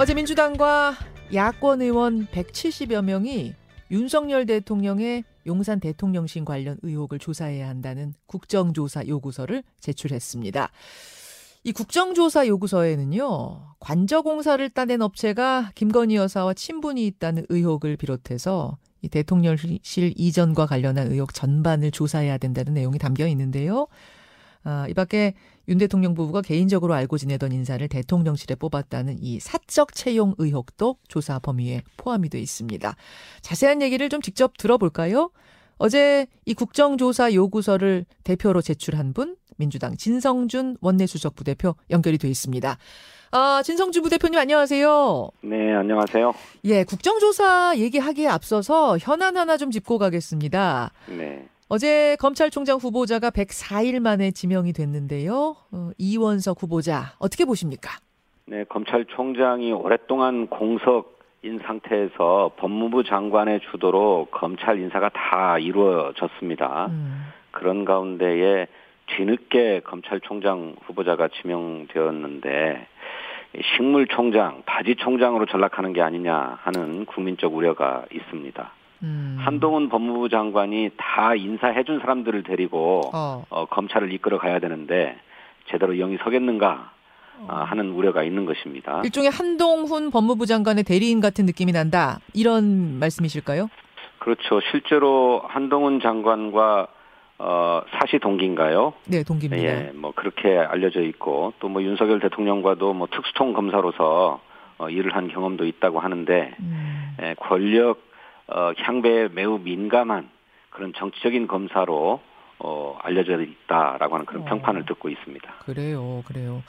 어제 민주당과 야권 의원 170여 명이 윤석열 대통령의 용산 대통령실 관련 의혹을 조사해야 한다는 국정조사 요구서를 제출했습니다. 이 국정조사 요구서에는요, 관저공사를 따낸 업체가 김건희 여사와 친분이 있다는 의혹을 비롯해서 이 대통령실 이전과 관련한 의혹 전반을 조사해야 된다는 내용이 담겨 있는데요. 아, 이 밖에 윤 대통령 부부가 개인적으로 알고 지내던 인사를 대통령실에 뽑았다는 이 사적 채용 의혹도 조사 범위에 포함이 돼 있습니다. 자세한 얘기를 좀 직접 들어볼까요? 어제 이 국정조사 요구서를 대표로 제출한 분 민주당 진성준 원내수석 부대표 연결이 돼 있습니다. 아, 진성준 부대표님 안녕하세요. 네, 안녕하세요. 예, 국정조사 얘기하기에 앞서서 현안 하나 좀 짚고 가겠습니다. 네. 어제 검찰총장 후보자가 104일 만에 지명이 됐는데요. 어, 이원석 후보자 어떻게 보십니까? 네, 검찰총장이 오랫동안 공석인 상태에서 법무부 장관의 주도로 검찰 인사가 다 이루어졌습니다. 음. 그런 가운데에 뒤늦게 검찰총장 후보자가 지명되었는데 식물총장, 바지총장으로 전락하는 게 아니냐 하는 국민적 우려가 있습니다. 음. 한동훈 법무부 장관이 다 인사해준 사람들을 데리고 어. 어, 검찰을 이끌어 가야 되는데 제대로 영이 서겠는가 어. 아, 하는 우려가 있는 것입니다. 일종의 한동훈 법무부 장관의 대리인 같은 느낌이 난다 이런 말씀이실까요? 그렇죠. 실제로 한동훈 장관과 어, 사시 동기인가요? 네, 동기입니다. 예, 뭐 그렇게 알려져 있고 또 뭐 윤석열 대통령과도 뭐 특수통 검사로서 어, 일을 한 경험도 있다고 하는데 음. 예, 권력 어, 향배에 매우 민감한 그런 정치적인 검사로 어, 알려져 있다라고 하는 그런 어. 평판을 듣고 있습니다. 그래요, 그래요.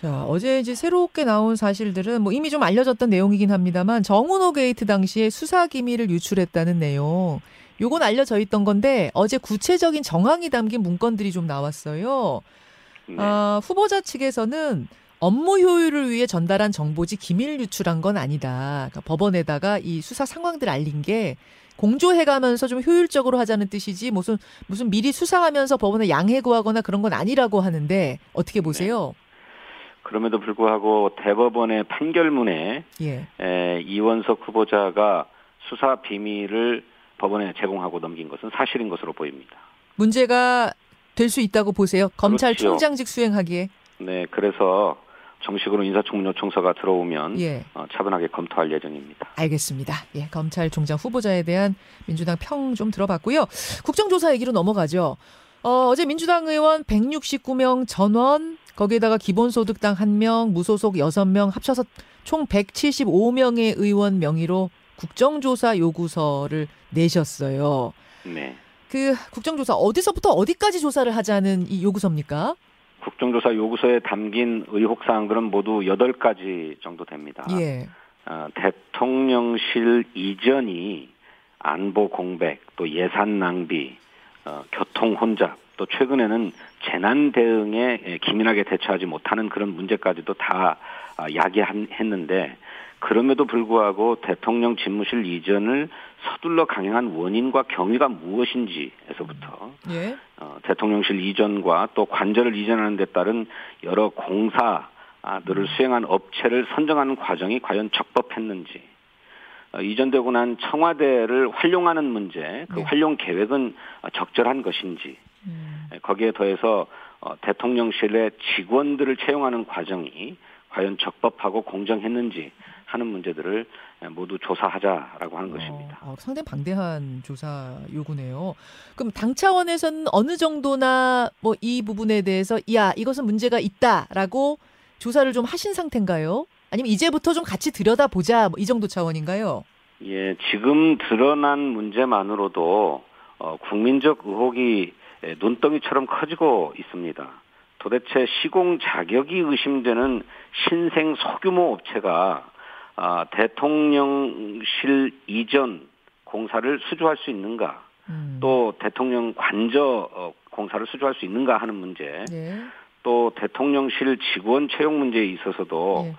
자, 어제 이제 새롭게 나온 사실들은 뭐 이미 좀 알려졌던 내용이긴 합니다만 정은호 게이트 당시에 수사 기밀을 유출했다는 내용. 요건 알려져 있던 건데 어제 구체적인 정황이 담긴 문건들이 좀 나왔어요. 네. 아, 후보자 측에서는 업무 효율을 위해 전달한 정보지 기밀 유출한 건 아니다. 그러니까 법원에다가 이 수사 상황들 알린 게 공조해가면서 좀 효율적으로 하자는 뜻이지 무슨 무슨 미리 수사하면서 법원에 양해 구하거나 그런 건 아니라고 하는데 어떻게 보세요? 네. 그럼에도 불구하고 대법원의 판결문에 예. 에, 이원석 후보자가 수사 비밀을 법원에 제공하고 넘긴 것은 사실인 것으로 보입니다. 문제가 될 수 있다고 보세요. 검찰총장직 그렇죠. 수행하기에. 네, 그래서 정식으로 인사청문 요청서가 들어오면 예. 어, 차분하게 검토할 예정입니다. 알겠습니다. 예, 검찰총장 후보자에 대한 민주당 평 좀 들어봤고요. 국정조사 얘기로 넘어가죠. 어, 어제 민주당 의원 169명 전원 거기에다가 기본소득당 1명, 무소속 6명 합쳐서 총 175명의 의원 명의로 국정조사 요구서를 내셨어요. 네. 그 국정조사 어디서부터 어디까지 조사를 하자는 이 요구서입니까? 국정조사 요구서에 담긴 의혹 사항들은 모두 8가지 정도 됩니다. 예. 어, 대통령실 이전이 안보 공백, 또 예산 낭비, 어, 교통 혼잡, 또 최근에는 재난 대응에 기민하게 대처하지 못하는 그런 문제까지도 다 아, 야기했는데 그럼에도 불구하고 대통령 집무실 이전을 서둘러 강행한 원인과 경위가 무엇인지에서부터 예? 어, 대통령실 이전과 또 관절을 이전하는 데 따른 여러 공사들을 음. 수행한 업체를 선정하는 과정이 과연 적법했는지 어, 이전되고 난 청와대를 활용하는 문제, 그 네. 활용 계획은 적절한 것인지 음. 거기에 더해서 어, 대통령실의 직원들을 채용하는 과정이 과연 적법하고 공정했는지 하는 문제들을 모두 조사하자라고 하는 어, 것입니다. 어, 상당히 방대한 조사 요구네요. 그럼 당 차원에서는 어느 정도나 뭐 이 부분에 대해서 야 이것은 문제가 있다라고 조사를 좀 하신 상태인가요? 아니면 이제부터 좀 같이 들여다 보자 뭐 이 정도 차원인가요? 예, 지금 드러난 문제만으로도 어, 국민적 의혹이 눈덩이처럼 커지고 있습니다. 도대체 시공 자격이 의심되는 신생 소규모 업체가 아, 대통령실 이전 공사를 수주할 수 있는가, 음. 또 대통령 관저 어, 공사를 수주할 수 있는가 하는 문제, 네. 또 대통령실 직원 채용 문제에 있어서도 네.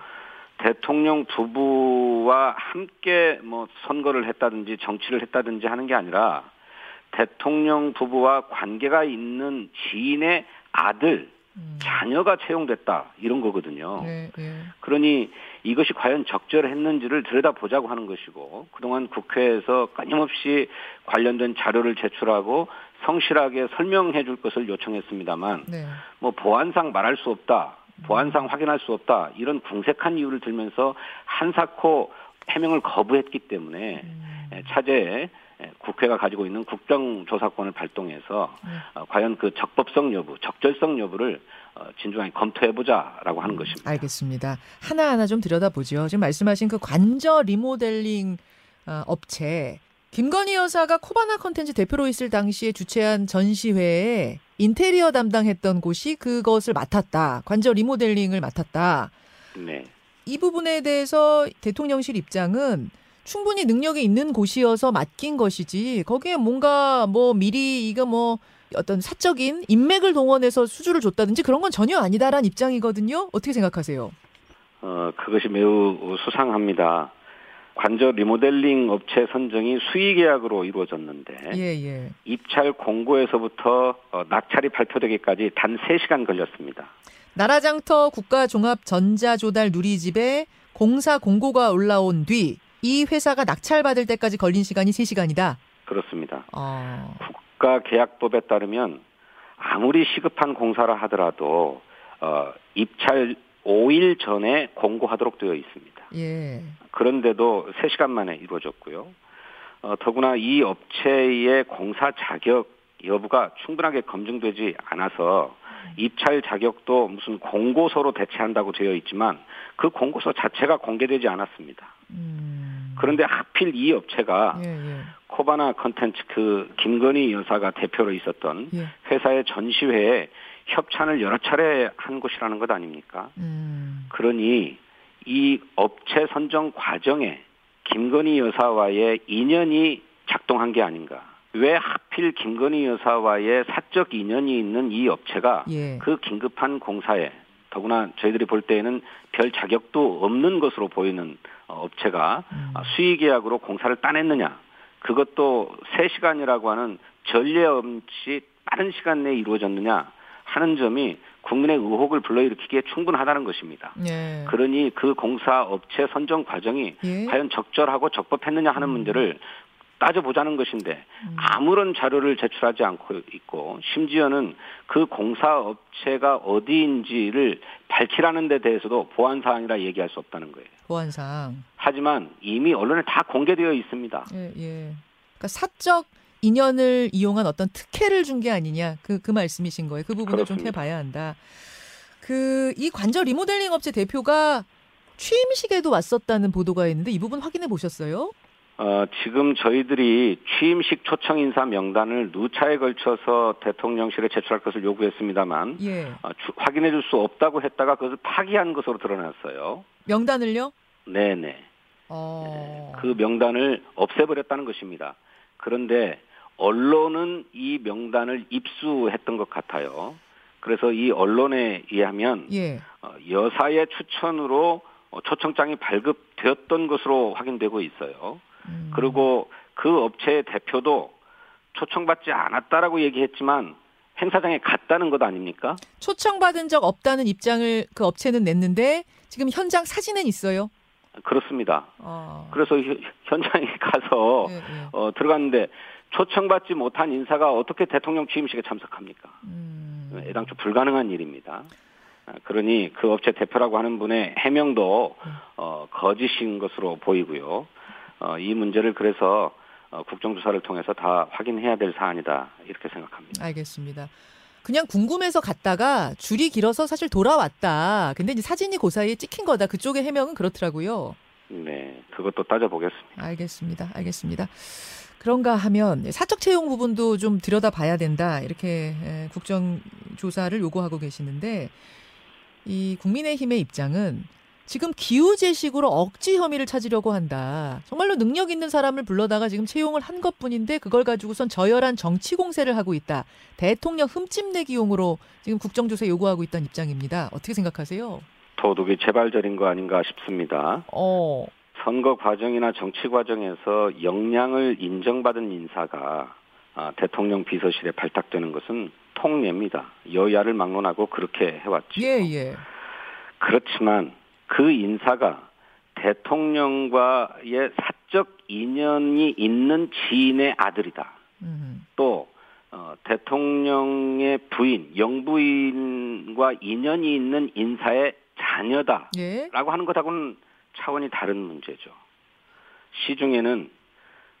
대통령 부부와 함께 뭐 선거를 했다든지 정치를 했다든지 하는 게 아니라 대통령 부부와 관계가 있는 지인의 아들 음. 자녀가 채용됐다 이런 거거든요. 네, 네. 그러니 이것이 과연 적절했는지를 들여다보자고 하는 것이고 그동안 국회에서 끊임없이 관련된 자료를 제출하고 성실하게 설명해 줄 것을 요청했습니다만 네. 뭐 보안상 말할 수 없다. 보안상 확인할 수 없다. 이런 궁색한 이유를 들면서 한사코 해명을 거부했기 때문에 음. 예, 차제에 예, 국회가 가지고 있는 국정조사권을 발동해서 네. 어, 과연 그 적법성 여부, 적절성 여부를 어, 진중하게 검토해보자라고 하는 것입니다. 알겠습니다. 하나하나 좀 들여다보죠. 지금 말씀하신 그 관저 리모델링 어, 업체 김건희 여사가 코바나 컨텐츠 대표로 있을 당시에 주최한 전시회에 인테리어 담당했던 곳이 그것을 맡았다. 관저 리모델링을 맡았다. 네. 이 부분에 대해서 대통령실 입장은 충분히 능력이 있는 곳이어서 맡긴 것이지 거기에 뭔가 뭐 미리 이거 뭐 어떤 사적인 인맥을 동원해서 수주를 줬다든지 그런 건 전혀 아니다라는 입장이거든요. 어떻게 생각하세요? 어, 그것이 매우 수상합니다. 관저 리모델링 업체 선정이 수의 계약으로 이루어졌는데 예, 예. 입찰 공고에서부터 어, 낙찰이 발표되기까지 단 3시간 걸렸습니다. 나라장터 국가종합전자조달 누리집에 공사 공고가 올라온 뒤 이 회사가 낙찰받을 때까지 걸린 시간이 3시간이다. 그렇습니다. 어. 국가 계약법에 따르면 아무리 시급한 공사라 하더라도 어, 입찰 5일 전에 공고하도록 되어 있습니다. 예. 그런데도 3시간 만에 이루어졌고요. 어, 더구나 이 업체의 공사 자격 여부가 충분하게 검증되지 않아서 입찰 자격도 무슨 공고서로 대체한다고 되어 있지만 그 공고서 자체가 공개되지 않았습니다. 음. 그런데 하필 이 업체가 예, 예. 코바나 컨텐츠 그 김건희 여사가 대표로 있었던 예. 회사의 전시회에 협찬을 여러 차례 한 곳이라는 것 아닙니까? 음. 그러니 이 업체 선정 과정에 김건희 여사와의 인연이 작동한 게 아닌가. 왜 하필 김건희 여사와의 사적 인연이 있는 이 업체가 예. 그 긴급한 공사에 더구나 저희들이 볼 때에는 별 자격도 없는 것으로 보이는 어, 업체가 음. 아, 수의 계약으로 공사를 따냈느냐. 그것도 3시간이라고 하는 전례 없이 빠른 시간 내에 이루어졌느냐 하는 점이 국민의 의혹을 불러일으키기에 충분하다는 것입니다. 예. 그러니 그 공사 업체 선정 과정이 예. 과연 적절하고 적법했느냐 하는 음. 문제를 따져보자는 것인데 음. 아무런 자료를 제출하지 않고 있고 심지어는 그 공사 업체가 어디인지를 밝히라는 데 대해서도 보안 사항이라 얘기할 수 없다는 거예요. 보안상. 하지만 이미 언론에 다 공개되어 있습니다. 예, 예. 그러니까 사적 인연을 이용한 어떤 특혜를 준 게 아니냐 그그 말씀이신 거예요. 그 부분을 좀 그렇습니다. 해봐야 한다. 그 이 관절 리모델링 업체 대표가 취임식에도 왔었다는 보도가 있는데 이 부분 확인해 보셨어요? 어, 지금 저희들이 취임식 초청 인사 명단을 누차에 걸쳐서 대통령실에 제출할 것을 요구했습니다만 예. 어, 주- 확인해 줄 수 없다고 했다가 그것을 파기한 것으로 드러났어요. 명단을요? 네네. 어. 그 명단을 없애버렸다는 것입니다. 그런데 언론은 이 명단을 입수했던 것 같아요. 그래서 이 언론에 의하면 예. 어, 여사의 추천으로 어, 초청장이 발급되었던 것으로 확인되고 있어요. 음. 그리고 그 업체의 대표도 초청받지 않았다라고 얘기했지만 행사장에 갔다는 것 아닙니까? 초청받은 적 없다는 입장을 그 업체는 냈는데 지금 현장 사진은 있어요. 그렇습니다. 어. 그래서 현- 현장에 가서 예, 예. 어, 들어갔는데 초청받지 못한 인사가 어떻게 대통령 취임식에 참석합니까? 음. 애당초 불가능한 일입니다. 아, 그러니 그 업체 대표라고 하는 분의 해명도 음. 어, 거짓인 것으로 보이고요. 어, 이 문제를 그래서 어, 국정조사를 통해서 다 확인해야 될 사안이다 이렇게 생각합니다. 알겠습니다. 그냥 궁금해서 갔다가 줄이 길어서 사실 돌아왔다. 근데 이제 사진이 그 사이에 찍힌 거다. 그쪽의 해명은 그렇더라고요. 네, 그것도 따져보겠습니다. 알겠습니다. 알겠습니다. 그런가 하면 사적 채용 부분도 좀 들여다 봐야 된다. 이렇게 에, 국정조사를 요구하고 계시는데 이 국민의힘의 입장은 지금 기우제식으로 억지 혐의를 찾으려고 한다. 정말로 능력 있는 사람을 불러다가 지금 채용을 한 것뿐인데 그걸 가지고선 저열한 정치 공세를 하고 있다. 대통령 흠집내기용으로 지금 국정조사 요구하고 있다는 입장입니다. 어떻게 생각하세요? 도둑이 재발절인 거 아닌가 싶습니다. 어, 선거 과정이나 정치 과정에서 역량을 인정받은 인사가 아, 대통령 비서실에 발탁되는 것은 통례입니다. 여야를 막론하고 그렇게 해왔죠. 예, 예. 그렇지만 그 인사가 대통령과의 사적 인연이 있는 지인의 아들이다. 음. 또 어, 대통령의 부인, 영부인과 인연이 있는 인사의 자녀다라고 예. 하는 것하고는 차원이 다른 문제죠. 시중에는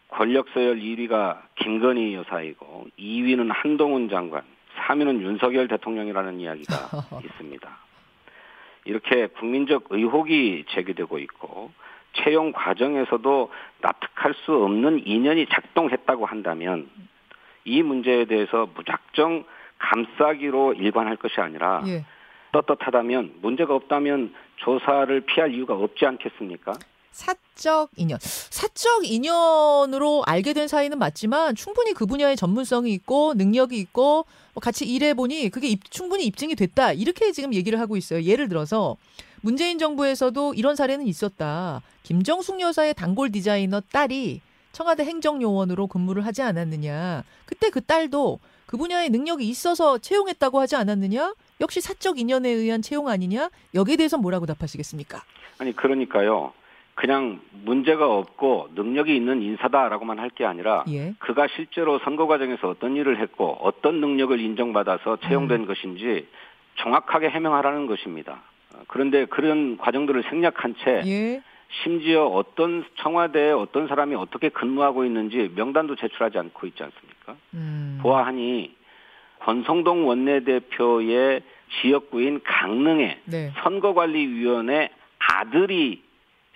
권력 서열 1위가 김건희 여사이고 2위는 한동훈 장관, 3위는 윤석열 대통령이라는 이야기가 있습니다. 이렇게 국민적 의혹이 제기되고 있고 채용 과정에서도 납득할 수 없는 인연이 작동했다고 한다면 이 문제에 대해서 무작정 감싸기로 일관할 것이 아니라 예. 떳떳하다면 문제가 없다면 조사를 피할 이유가 없지 않겠습니까? 사적 인연. 사적 인연으로 알게 된 사이는 맞지만 충분히 그 분야의 전문성이 있고 능력이 있고 뭐 같이 일해 보니 그게 입- 충분히 입증이 됐다. 이렇게 지금 얘기를 하고 있어요. 예를 들어서 문재인 정부에서도 이런 사례는 있었다. 김정숙 여사의 단골 디자이너 딸이 청와대 행정요원으로 근무를 하지 않았느냐. 그때 그 딸도 그 분야의 능력이 있어서 채용했다고 하지 않았느냐? 역시 사적 인연에 의한 채용 아니냐? 여기에 대해서 뭐라고 답하시겠습니까? 아니 그러니까요. 그냥 문제가 없고 능력이 있는 인사다라고만 할 게 아니라 예. 그가 실제로 선거 과정에서 어떤 일을 했고 어떤 능력을 인정받아서 채용된 것인지 정확하게 해명하라는 것입니다. 어, 그런데 그런 과정들을 생략한 채 예. 심지어 어떤 청와대에 어떤 사람이 어떻게 근무하고 있는지 명단도 제출하지 않고 있지 않습니까? 음. 보아하니 권성동 원내대표의 지역구인 강릉에 네. 선거관리위원회 아들이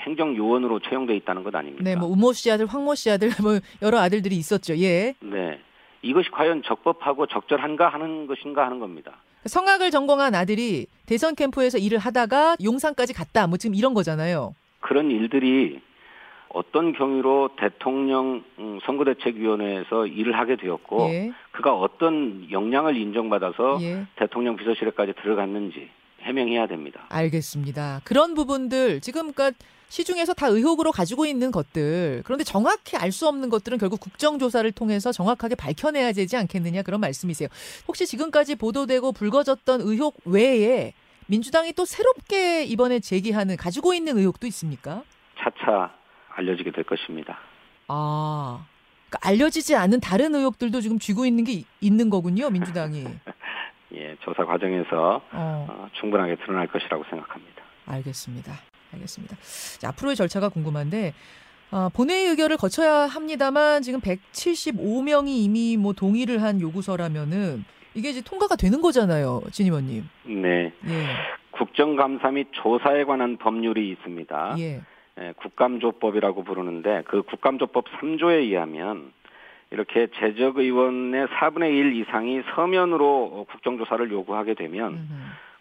행정 요원으로 채용돼 있다는 것 아닙니까? 네, 뭐 우모 씨 아들, 황모 씨 아들, 뭐 여러 아들들이 있었죠. 예. 네. 이것이 과연 적법하고 적절한가 하는 것인가 하는 겁니다. 성악을 전공한 아들이 대선 캠프에서 일을 하다가 용산까지 갔다. 뭐 지금 이런 거잖아요. 그런 일들이 어떤 경위로 대통령 음, 선거대책위원회에서 일을 하게 되었고 예. 그가 어떤 역량을 인정받아서 예. 대통령 비서실에까지 들어갔는지 해명해야 됩니다. 알겠습니다. 그런 부분들 지금 그러니까 시중에서 다 의혹으로 가지고 있는 것들 그런데 정확히 알 수 없는 것들은 결국 국정조사를 통해서 정확하게 밝혀내야 되지 않겠느냐 그런 말씀이세요. 혹시 지금까지 보도되고 불거졌던 의혹 외에 민주당이 또 새롭게 이번에 제기하는 가지고 있는 의혹도 있습니까? 차차 알려지게 될 것입니다. 아, 그러니까 알려지지 않은 다른 의혹들도 지금 쥐고 있는 게 이- 있는 거군요, 민주당이. 예, 조사 과정에서 어, 어, 충분하게 드러날 것이라고 생각합니다. 알겠습니다. 알겠습니다. 자, 앞으로의 절차가 궁금한데 아, 본회의 의결을 거쳐야 합니다만 지금 175명이 이미 뭐 동의를 한 요구서라면은 이게 이제 통과가 되는 거잖아요, 진 의원님. 네, 예, 국정감사 및 조사에 관한 법률이 있습니다. 예, 예, 국감조법이라고 부르는데 그 국감조법 3조에 의하면 이렇게 재적 의원의 4분의 1 이상이 서면으로 국정조사를 요구하게 되면.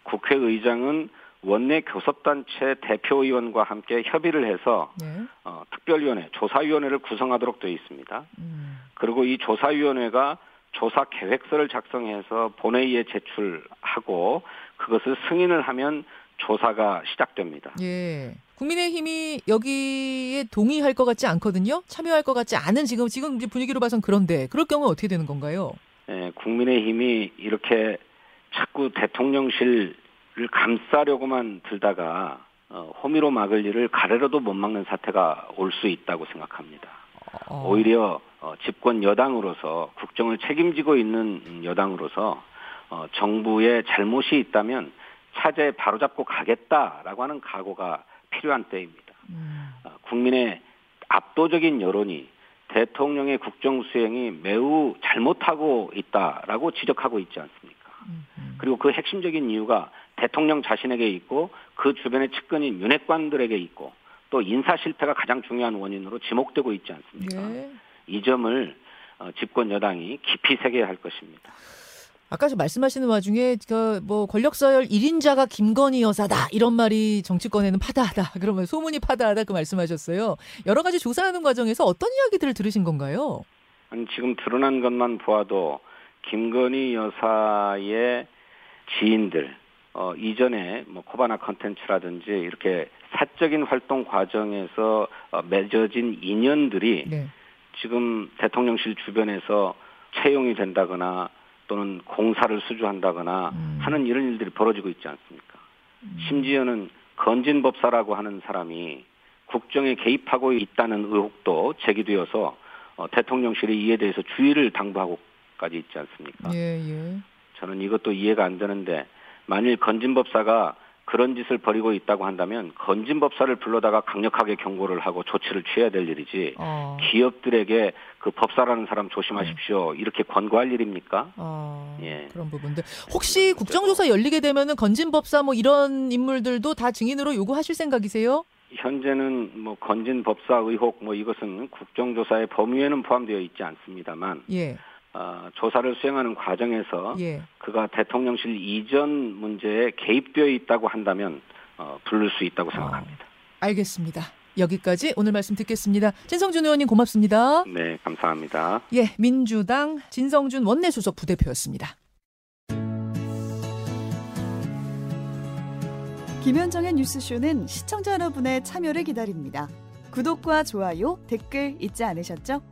국회의장은 원내 교섭단체 대표의원과 함께 협의를 해서 네, 어, 특별위원회, 조사위원회를 구성하도록 되어 있습니다. 음, 그리고 이 조사위원회가 조사 계획서를 작성해서 본회의에 제출하고 그것을 승인을 하면 조사가 시작됩니다. 예. 국민의힘이 여기에 동의할 것 같지 않거든요. 참여할 것 같지 않은 지금 지금 분위기로 봐선 그런데 그럴 경우 어떻게 되는 건가요? 예, 국민의힘이 이렇게 자꾸 대통령실을 감싸려고만 들다가 어, 호미로 막을 일을 가래로도 못 막는 사태가 올 수 있다고 생각합니다. 어, 오히려 어, 집권 여당으로서 국정을 책임지고 있는 여당으로서 어, 정부의 잘못이 있다면 차제 바로잡고 가겠다라고 하는 각오가 필요한 때입니다. 음, 어, 국민의 압도적인 여론이 대통령의 국정 수행이 매우 잘못하고 있다라고 지적하고 있지 않습니까? 음, 음. 그리고 그 핵심적인 이유가 대통령 자신에게 있고 그 주변의 측근인 윤핵관들에게 있고 또 인사 실패가 가장 중요한 원인으로 지목되고 있지 않습니까? 예. 이 점을 어, 집권 여당이 깊이 새겨야 할 것입니다. 아까 저 말씀하시는 와중에 그뭐 권력 서열 1인자가 김건희 여사다 이런 말이 정치권에는 파다하다 그러면 소문이 파다하다 그 말씀하셨어요. 여러 가지 조사하는 과정에서 어떤 이야기들을 들으신 건가요? 아니, 지금 드러난 것만 보아도 김건희 여사의 지인들 어, 이전에 뭐 코바나 컨텐츠라든지 이렇게 사적인 활동 과정에서 어, 맺어진 인연들이 네. 지금 대통령실 주변에서 채용이 된다거나 또 또는 공사를 수주한다거나 음. 하는 이런 일들이 벌어지고 있지 않습니까? 심지어는 건진법사라고 하는 사람이 국정에 개입하고 있다는 의혹도 제기되어서 어, 대통령실이 이에 대해서 주의를 당부하고까지 있지 않습니까? 예, 예. 저는 이것도 이해가 안 되는데 만일 건진법사가 그런 짓을 벌이고 있다고 한다면 건진 법사를 불러다가 강력하게 경고를 하고 조치를 취해야 될 일이지 어. 기업들에게 그 법사라는 사람 조심하십시오 이렇게 권고할 일입니까? 어, 예. 그런 부분들. 혹시 국정조사 열리게 되면은 건진 법사 뭐 이런 인물들도 다 증인으로 요구하실 생각이세요? 현재는 뭐 건진 법사 의혹 뭐 이것은 국정조사의 범위에는 포함되어 있지 않습니다만 예, 어, 조사를 수행하는 과정에서 예. 그가 대통령실 이전 문제에 개입되어 있다고 한다면 어, 부를 수 있다고 생각합니다. 알겠습니다. 여기까지 오늘 말씀 듣겠습니다. 진성준 의원님 고맙습니다. 네, 감사합니다. 예, 민주당 진성준 원내수석 부대표였습니다. 김현정의 뉴스쇼는 시청자 여러분의 참여를 기다립니다. 구독과 좋아요, 댓글 잊지 않으셨죠?